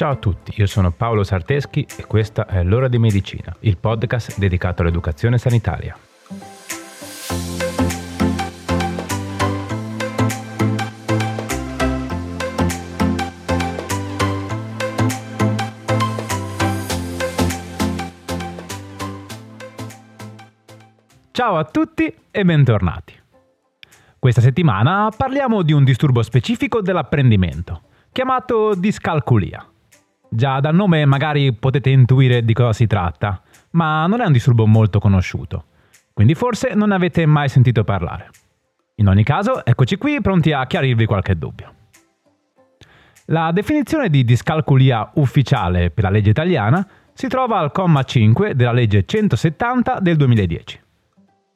Ciao a tutti, io sono Paolo Sarteschi e questa è L'ora di medicina, il podcast dedicato all'educazione sanitaria. Ciao a tutti e bentornati. Questa settimana parliamo di un disturbo specifico dell'apprendimento, chiamato discalculia. Già dal nome magari potete intuire di cosa si tratta, ma non è un disturbo molto conosciuto, quindi forse non ne avete mai sentito parlare. In ogni caso, eccoci qui pronti a chiarirvi qualche dubbio. La definizione di discalculia ufficiale per la legge italiana si trova al comma 5 della legge 170 del 2010,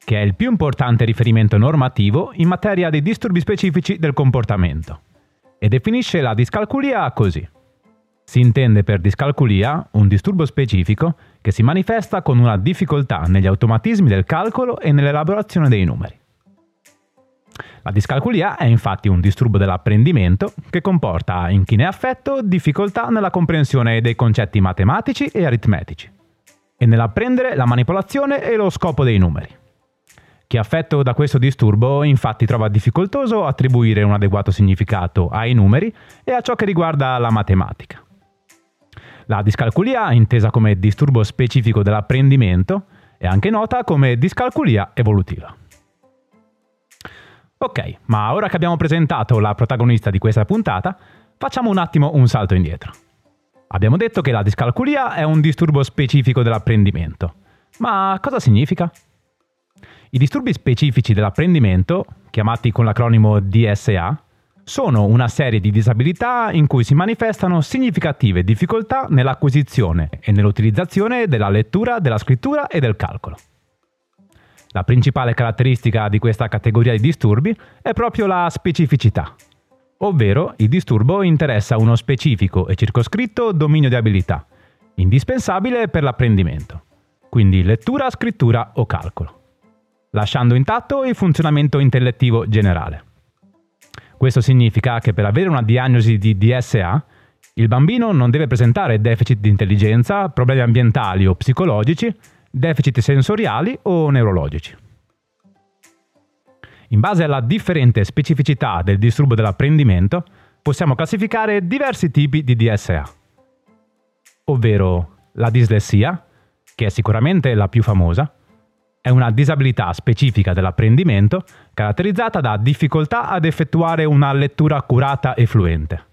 che è il più importante riferimento normativo in materia di disturbi specifici del comportamento, e definisce la discalculia così. Si intende per discalculia un disturbo specifico che si manifesta con una difficoltà negli automatismi del calcolo e nell'elaborazione dei numeri. La discalculia è infatti un disturbo dell'apprendimento che comporta in chi ne è affetto difficoltà nella comprensione dei concetti matematici e aritmetici e nell'apprendere la manipolazione e lo scopo dei numeri. Chi è affetto da questo disturbo infatti trova difficoltoso attribuire un adeguato significato ai numeri e a ciò che riguarda la matematica. La discalculia, intesa come disturbo specifico dell'apprendimento, è anche nota come discalculia evolutiva. Ok, ma ora che abbiamo presentato la protagonista di questa puntata, facciamo un attimo un salto indietro. Abbiamo detto che la discalculia è un disturbo specifico dell'apprendimento. Ma cosa significa? I disturbi specifici dell'apprendimento, chiamati con l'acronimo DSA, sono una serie di disabilità in cui si manifestano significative difficoltà nell'acquisizione e nell'utilizzazione della lettura, della scrittura e del calcolo. La principale caratteristica di questa categoria di disturbi è proprio la specificità, ovvero il disturbo interessa uno specifico e circoscritto dominio di abilità, indispensabile per l'apprendimento, quindi lettura, scrittura o calcolo, lasciando intatto il funzionamento intellettivo generale. Questo significa che per avere una diagnosi di DSA, il bambino non deve presentare deficit di intelligenza, problemi ambientali o psicologici, deficit sensoriali o neurologici. In base alla differente specificità del disturbo dell'apprendimento, possiamo classificare diversi tipi di DSA, ovvero la dislessia, che è sicuramente la più famosa, è una disabilità specifica dell'apprendimento caratterizzata da difficoltà ad effettuare una lettura accurata e fluente.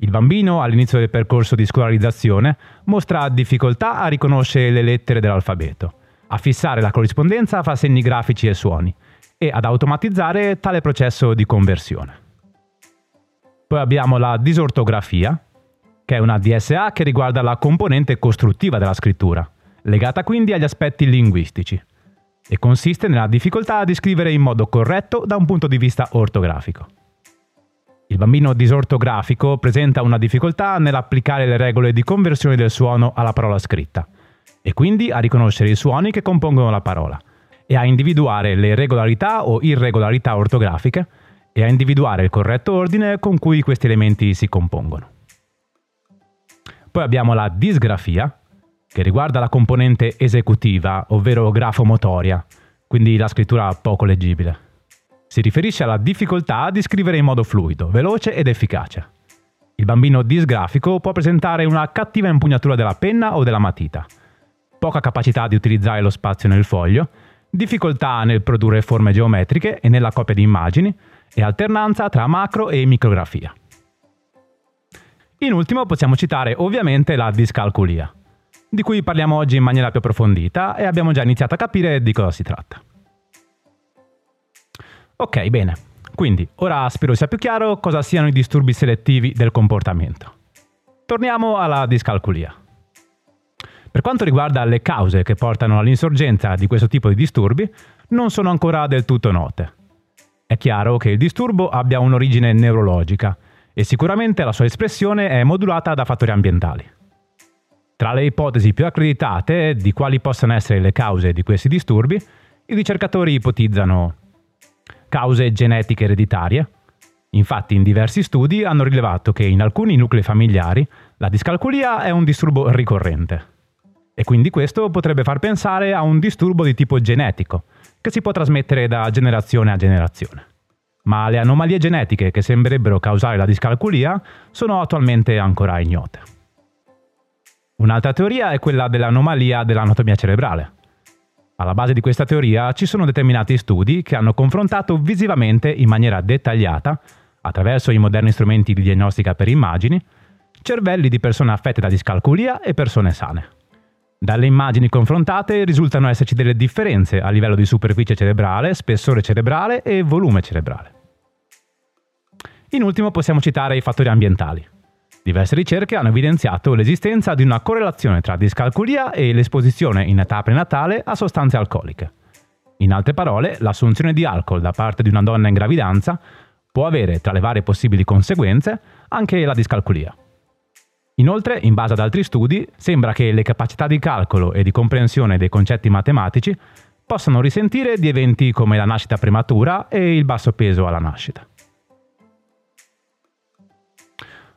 Il bambino all'inizio del percorso di scolarizzazione mostra difficoltà a riconoscere le lettere dell'alfabeto, a fissare la corrispondenza fra segni grafici e suoni e ad automatizzare tale processo di conversione. Poi abbiamo la disortografia, che è una DSA che riguarda la componente costruttiva della scrittura, legata quindi agli aspetti linguistici e consiste nella difficoltà di scrivere in modo corretto da un punto di vista ortografico. Il bambino disortografico presenta una difficoltà nell'applicare le regole di conversione del suono alla parola scritta e quindi a riconoscere i suoni che compongono la parola e a individuare le regolarità o irregolarità ortografiche e a individuare il corretto ordine con cui questi elementi si compongono. Poi abbiamo la disgrafia, che riguarda la componente esecutiva, ovvero grafomotoria, quindi la scrittura poco leggibile. Si riferisce alla difficoltà di scrivere in modo fluido, veloce ed efficace. Il bambino disgrafico può presentare una cattiva impugnatura della penna o della matita, poca capacità di utilizzare lo spazio nel foglio, difficoltà nel produrre forme geometriche e nella copia di immagini e alternanza tra macro e micrografia. In ultimo possiamo citare ovviamente la discalculia di cui parliamo oggi in maniera più approfondita e abbiamo già iniziato a capire di cosa si tratta. Ok, bene. Quindi, ora spero sia più chiaro cosa siano i disturbi selettivi del comportamento. Torniamo alla discalculia. Per quanto riguarda le cause che portano all'insorgenza di questo tipo di disturbi, non sono ancora del tutto note. È chiaro che il disturbo abbia un'origine neurologica e sicuramente la sua espressione è modulata da fattori ambientali. Tra le ipotesi più accreditate di quali possano essere le cause di questi disturbi, i ricercatori ipotizzano cause genetiche ereditarie. Infatti in diversi studi hanno rilevato che in alcuni nuclei familiari La discalculia è un disturbo ricorrente e quindi questo potrebbe far pensare a un disturbo di tipo genetico, che si può trasmettere da generazione a generazione. Ma le anomalie genetiche che sembrerebbero causare la discalculia sono attualmente ancora ignote. Un'altra teoria è quella dell'anomalia dell'anatomia cerebrale. Alla base di questa teoria ci sono determinati studi che hanno confrontato visivamente in maniera dettagliata, attraverso i moderni strumenti di diagnostica per immagini, cervelli di persone affette da discalculia e persone sane. Dalle immagini confrontate risultano esserci delle differenze a livello di superficie cerebrale, spessore cerebrale e volume cerebrale. In ultimo possiamo citare i fattori ambientali. Diverse ricerche hanno evidenziato l'esistenza di una correlazione tra discalculia e l'esposizione in età prenatale a sostanze alcoliche. In altre parole, l'assunzione di alcol da parte di una donna in gravidanza può avere, tra le varie possibili conseguenze, anche la discalculia. Inoltre, in base ad altri studi, sembra che le capacità di calcolo e di comprensione dei concetti matematici possano risentire di eventi come la nascita prematura e il basso peso alla nascita.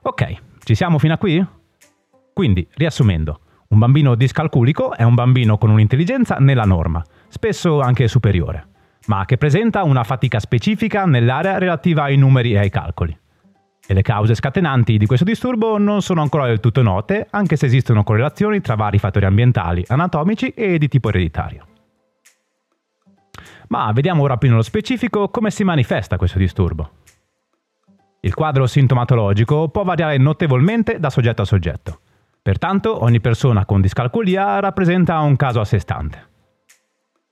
Ok, ci siamo fino a qui? Quindi, riassumendo, un bambino discalculico è un bambino con un'intelligenza nella norma, spesso anche superiore, ma che presenta una fatica specifica nell'area relativa ai numeri e ai calcoli e le cause scatenanti di questo disturbo non sono ancora del tutto note, anche se esistono correlazioni tra vari fattori ambientali, anatomici e di tipo ereditario. Ma vediamo ora più nello specifico come si manifesta questo disturbo. Il quadro sintomatologico può variare notevolmente da soggetto a soggetto. Pertanto ogni persona con discalculia rappresenta un caso a sé stante.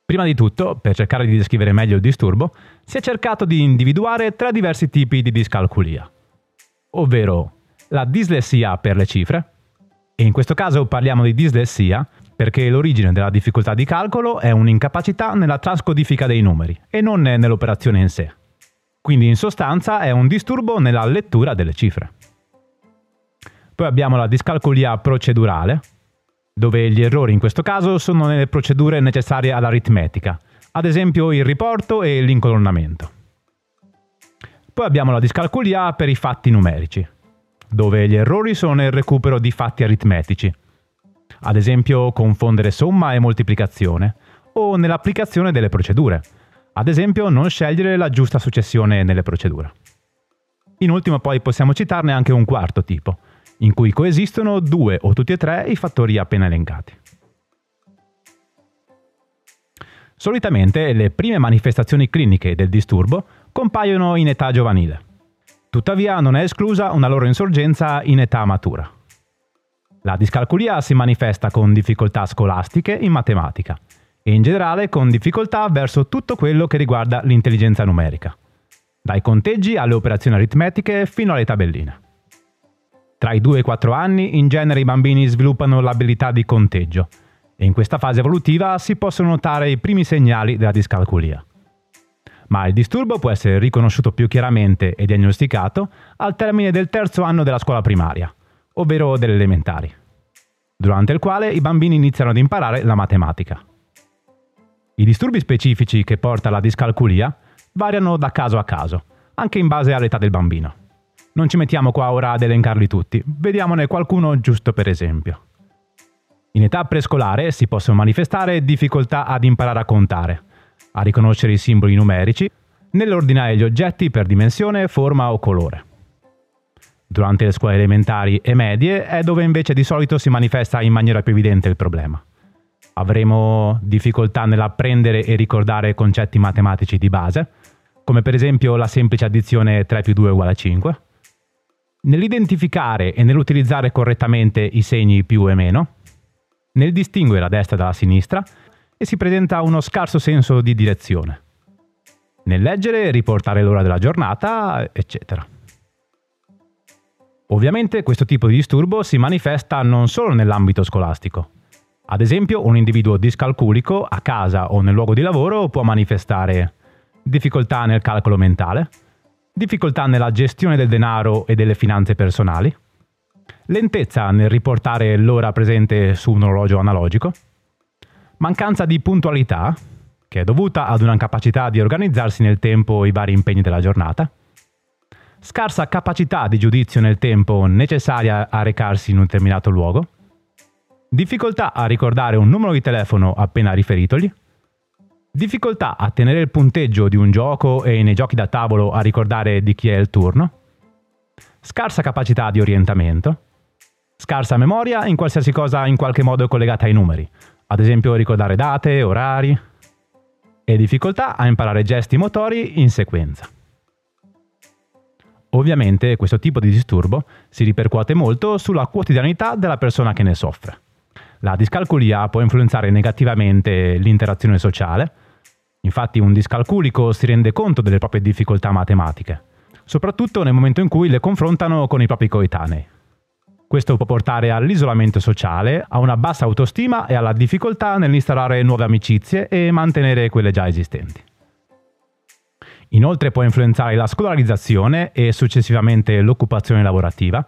Prima di tutto, per cercare di descrivere meglio il disturbo, si è cercato di individuare tre diversi tipi di discalculia ovvero la dislessia per le cifre, e in questo caso parliamo di dislessia perché l'origine della difficoltà di calcolo è un'incapacità nella trascodifica dei numeri e non nell'operazione in sé. Quindi in sostanza è un disturbo nella lettura delle cifre. Poi abbiamo la discalculia procedurale, dove gli errori in questo caso sono nelle procedure necessarie all'aritmetica, ad esempio il riporto e l'incolonnamento. Poi abbiamo la discalculia per i fatti numerici, dove gli errori sono nel recupero di fatti aritmetici, ad esempio confondere somma e moltiplicazione, o nell'applicazione delle procedure, ad esempio non scegliere la giusta successione nelle procedure. In ultimo poi possiamo citarne anche un quarto tipo, in cui coesistono due o tutti e tre i fattori appena elencati. Solitamente le prime manifestazioni cliniche del disturbo compaiono in età giovanile. Tuttavia non è esclusa una loro insorgenza in età matura. La discalculia si manifesta con difficoltà scolastiche in matematica e in generale con difficoltà verso tutto quello che riguarda l'intelligenza numerica, dai conteggi alle operazioni aritmetiche fino alle tabelline. Tra i 2 e i 4 anni in genere i bambini sviluppano l'abilità di conteggio e in questa fase evolutiva si possono notare i primi segnali della discalculia ma il disturbo può essere riconosciuto più chiaramente e diagnosticato al termine del terzo anno della scuola primaria, ovvero delle elementari, durante il quale i bambini iniziano ad imparare la matematica. I disturbi specifici che porta alla discalculia variano da caso a caso, anche in base all'età del bambino. Non ci mettiamo qua ora ad elencarli tutti, vediamone qualcuno giusto per esempio. In età prescolare si possono manifestare difficoltà ad imparare a contare, a riconoscere i simboli numerici, nell'ordinare gli oggetti per dimensione, forma o colore. Durante le scuole elementari e medie è dove invece di solito si manifesta in maniera più evidente il problema. Avremo difficoltà nell'apprendere e ricordare concetti matematici di base, come per esempio la semplice addizione 3 più 2 uguale a 5, nell'identificare e nell'utilizzare correttamente i segni più e meno, nel distinguere la destra dalla sinistra e si presenta uno scarso senso di direzione. Nel leggere, riportare l'ora della giornata, eccetera. Ovviamente questo tipo di disturbo si manifesta non solo nell'ambito scolastico. Ad esempio, un individuo discalculico a casa o nel luogo di lavoro può manifestare difficoltà nel calcolo mentale, difficoltà nella gestione del denaro e delle finanze personali, lentezza nel riportare l'ora presente su un orologio analogico, mancanza di puntualità, che è dovuta ad una incapacità di organizzarsi nel tempo i vari impegni della giornata, scarsa capacità di giudizio nel tempo necessaria a recarsi in un determinato luogo, difficoltà a ricordare un numero di telefono appena riferitogli, difficoltà a tenere il punteggio di un gioco e nei giochi da tavolo a ricordare di chi è il turno, scarsa capacità di orientamento, scarsa memoria in qualsiasi cosa in qualche modo collegata ai numeri, ad esempio ricordare date, orari, e difficoltà a imparare gesti motori in sequenza. Ovviamente questo tipo di disturbo si ripercuote molto sulla quotidianità della persona che ne soffre. La discalculia può influenzare negativamente l'interazione sociale, infatti un discalculico si rende conto delle proprie difficoltà matematiche, soprattutto nel momento in cui le confrontano con i propri coetanei. Questo può portare all'isolamento sociale, a una bassa autostima e alla difficoltà nell'installare nuove amicizie e mantenere quelle già esistenti. Inoltre può influenzare la scolarizzazione e successivamente l'occupazione lavorativa.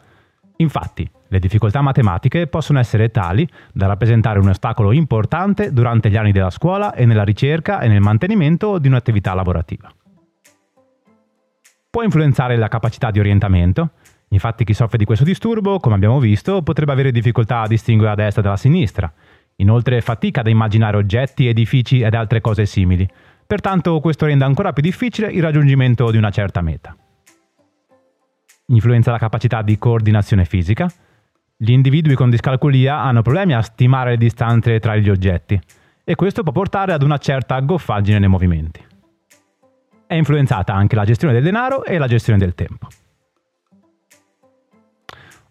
Infatti, le difficoltà matematiche possono essere tali da rappresentare un ostacolo importante durante gli anni della scuola e nella ricerca e nel mantenimento di un'attività lavorativa. Può influenzare la capacità di orientamento, Infatti chi soffre di questo disturbo, come abbiamo visto, potrebbe avere difficoltà a distinguere la destra dalla sinistra. Inoltre fatica ad immaginare oggetti, edifici ed altre cose simili. Pertanto questo rende ancora più difficile il raggiungimento di una certa meta. Influenza la capacità di coordinazione fisica. Gli individui con discalculia hanno problemi a stimare le distanze tra gli oggetti e questo può portare ad una certa goffaggine nei movimenti. È influenzata anche la gestione del denaro e la gestione del tempo.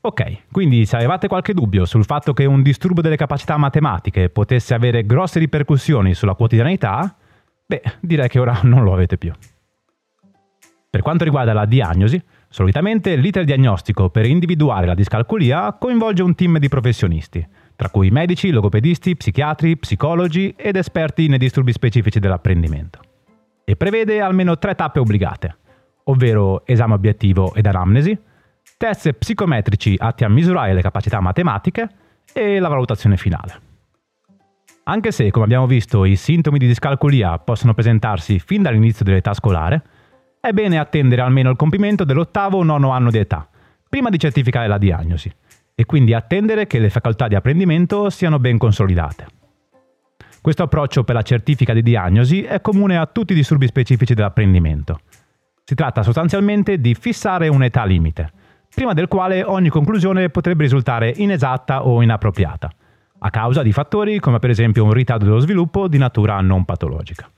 Ok, quindi se avevate qualche dubbio sul fatto che un disturbo delle capacità matematiche potesse avere grosse ripercussioni sulla quotidianità, beh, direi che ora non lo avete più. Per quanto riguarda la diagnosi, solitamente l'iter diagnostico per individuare la discalculia coinvolge un team di professionisti, tra cui medici, logopedisti, psichiatri, psicologi ed esperti nei disturbi specifici dell'apprendimento. E prevede almeno tre tappe obbligate, ovvero esame obiettivo ed anamnesi, test psicometrici atti a misurare le capacità matematiche e la valutazione finale. Anche se, come abbiamo visto, i sintomi di discalculia possono presentarsi fin dall'inizio dell'età scolare, è bene attendere almeno il compimento dell'ottavo o nono anno di età, prima di certificare la diagnosi, e quindi attendere che le facoltà di apprendimento siano ben consolidate. Questo approccio per la certifica di diagnosi è comune a tutti i disturbi specifici dell'apprendimento. Si tratta sostanzialmente di fissare un'età limite, prima del quale ogni conclusione potrebbe risultare inesatta o inappropriata, a causa di fattori come per esempio un ritardo dello sviluppo di natura non patologica.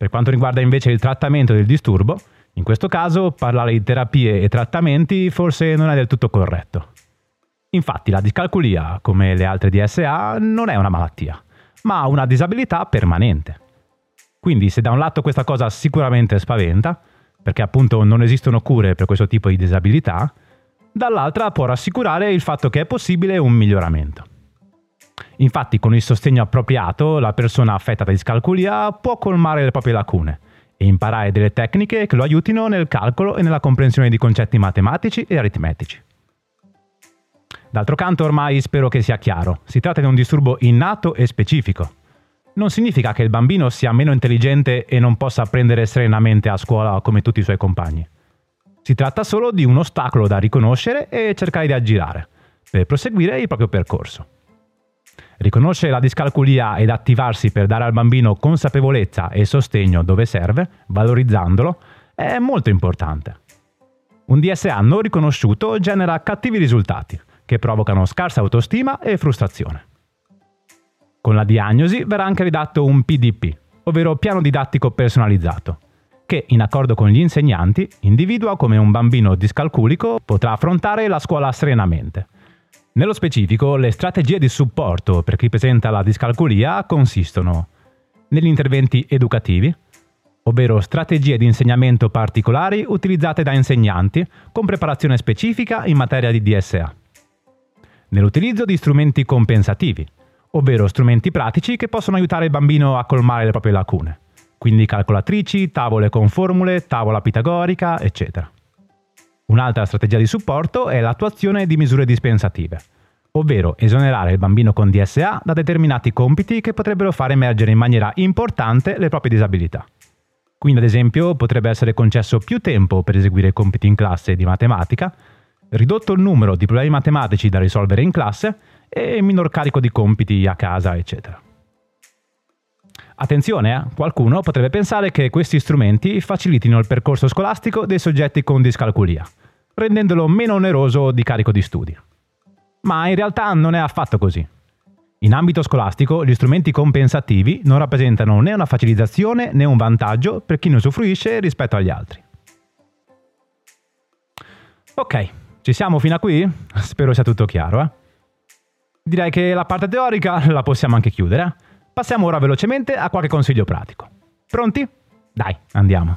Per quanto riguarda invece il trattamento del disturbo, in questo caso parlare di terapie e trattamenti forse non è del tutto corretto. Infatti la discalculia, come le altre DSA, non è una malattia, ma una disabilità permanente. Quindi se da un lato questa cosa sicuramente spaventa, perché appunto non esistono cure per questo tipo di disabilità, dall'altra può rassicurare il fatto che è possibile un miglioramento. Infatti con il sostegno appropriato la persona affetta da discalculia può colmare le proprie lacune e imparare delle tecniche che lo aiutino nel calcolo e nella comprensione di concetti matematici e aritmetici. D'altro canto ormai spero che sia chiaro, si tratta di un disturbo innato e specifico, non significa che il bambino sia meno intelligente e non possa apprendere serenamente a scuola come tutti i suoi compagni. Si tratta solo di un ostacolo da riconoscere e cercare di aggirare, per proseguire il proprio percorso. Riconoscere la discalculia ed attivarsi per dare al bambino consapevolezza e sostegno dove serve, valorizzandolo, è molto importante. Un DSA non riconosciuto genera cattivi risultati, che provocano scarsa autostima e frustrazione. Con la diagnosi verrà anche redatto un PDP, ovvero piano didattico personalizzato, che, in accordo con gli insegnanti, individua come un bambino discalculico potrà affrontare la scuola serenamente. Nello specifico, le strategie di supporto per chi presenta la discalculia consistono negli interventi educativi, ovvero strategie di insegnamento particolari utilizzate da insegnanti con preparazione specifica in materia di DSA, nell'utilizzo di strumenti compensativi, ovvero strumenti pratici che possono aiutare il bambino a colmare le proprie lacune, quindi calcolatrici, tavole con formule, tavola pitagorica, eccetera. Un'altra strategia di supporto è l'attuazione di misure dispensative, ovvero esonerare il bambino con DSA da determinati compiti che potrebbero far emergere in maniera importante le proprie disabilità. Quindi ad esempio potrebbe essere concesso più tempo per eseguire compiti in classe di matematica, ridotto il numero di problemi matematici da risolvere in classe e minor carico di compiti a casa, eccetera. Attenzione, eh? qualcuno potrebbe pensare che questi strumenti facilitino il percorso scolastico dei soggetti con discalculia, rendendolo meno oneroso di carico di studi. Ma in realtà non è affatto così. In ambito scolastico, gli strumenti compensativi non rappresentano né una facilitazione né un vantaggio per chi ne usufruisce rispetto agli altri. Ok, ci siamo fino a qui? Spero sia tutto chiaro, eh? Direi che la parte teorica la possiamo anche chiudere. Passiamo ora velocemente a qualche consiglio pratico. Pronti? Dai, andiamo.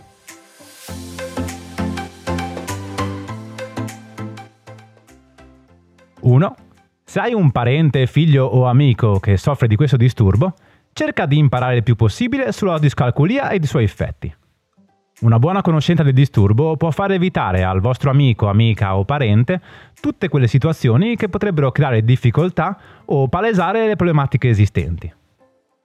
1. Se hai un parente, figlio o amico che soffre di questo disturbo, cerca di imparare il più possibile sulla discalculia e i suoi effetti. Una buona conoscenza del disturbo può far evitare al vostro amico, amica o parente tutte quelle situazioni che potrebbero creare difficoltà o palesare le problematiche esistenti.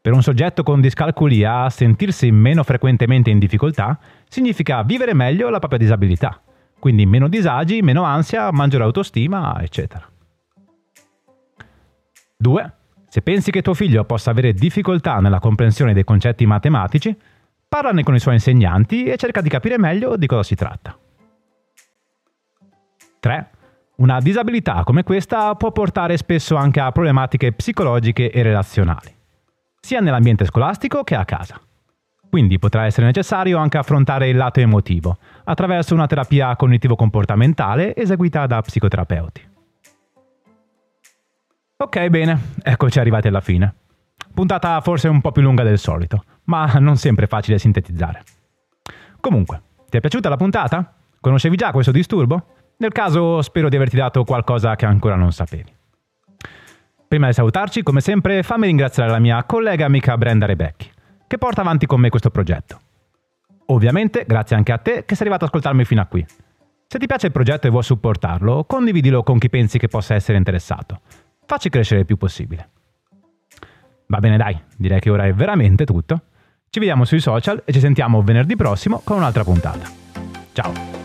Per un soggetto con discalculia, sentirsi meno frequentemente in difficoltà significa vivere meglio la propria disabilità, quindi meno disagi, meno ansia, maggiore autostima, eccetera. 2. Se pensi che tuo figlio possa avere difficoltà nella comprensione dei concetti matematici, parlane con i suoi insegnanti e cerca di capire meglio di cosa si tratta. 3. Una disabilità come questa può portare spesso anche a problematiche psicologiche e relazionali, sia nell'ambiente scolastico che a casa. Quindi potrà essere necessario anche affrontare il lato emotivo, attraverso una terapia cognitivo-comportamentale eseguita da psicoterapeuti. Ok, bene, eccoci arrivati alla fine. Puntata forse un po' più lunga del solito, ma non sempre facile sintetizzare. Comunque, ti è piaciuta la puntata? Conoscevi già questo disturbo? Nel caso spero di averti dato qualcosa che ancora non sapevi. Prima di salutarci, come sempre, fammi ringraziare la mia collega amica Brenda Rebecchi, che porta avanti con me questo progetto. Ovviamente, grazie anche a te che sei arrivato ad ascoltarmi fino a qui. Se ti piace il progetto e vuoi supportarlo, condividilo con chi pensi che possa essere interessato facci crescere il più possibile. Va bene dai, direi che ora è veramente tutto. Ci vediamo sui social e ci sentiamo venerdì prossimo con un'altra puntata. Ciao!